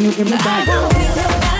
feel your body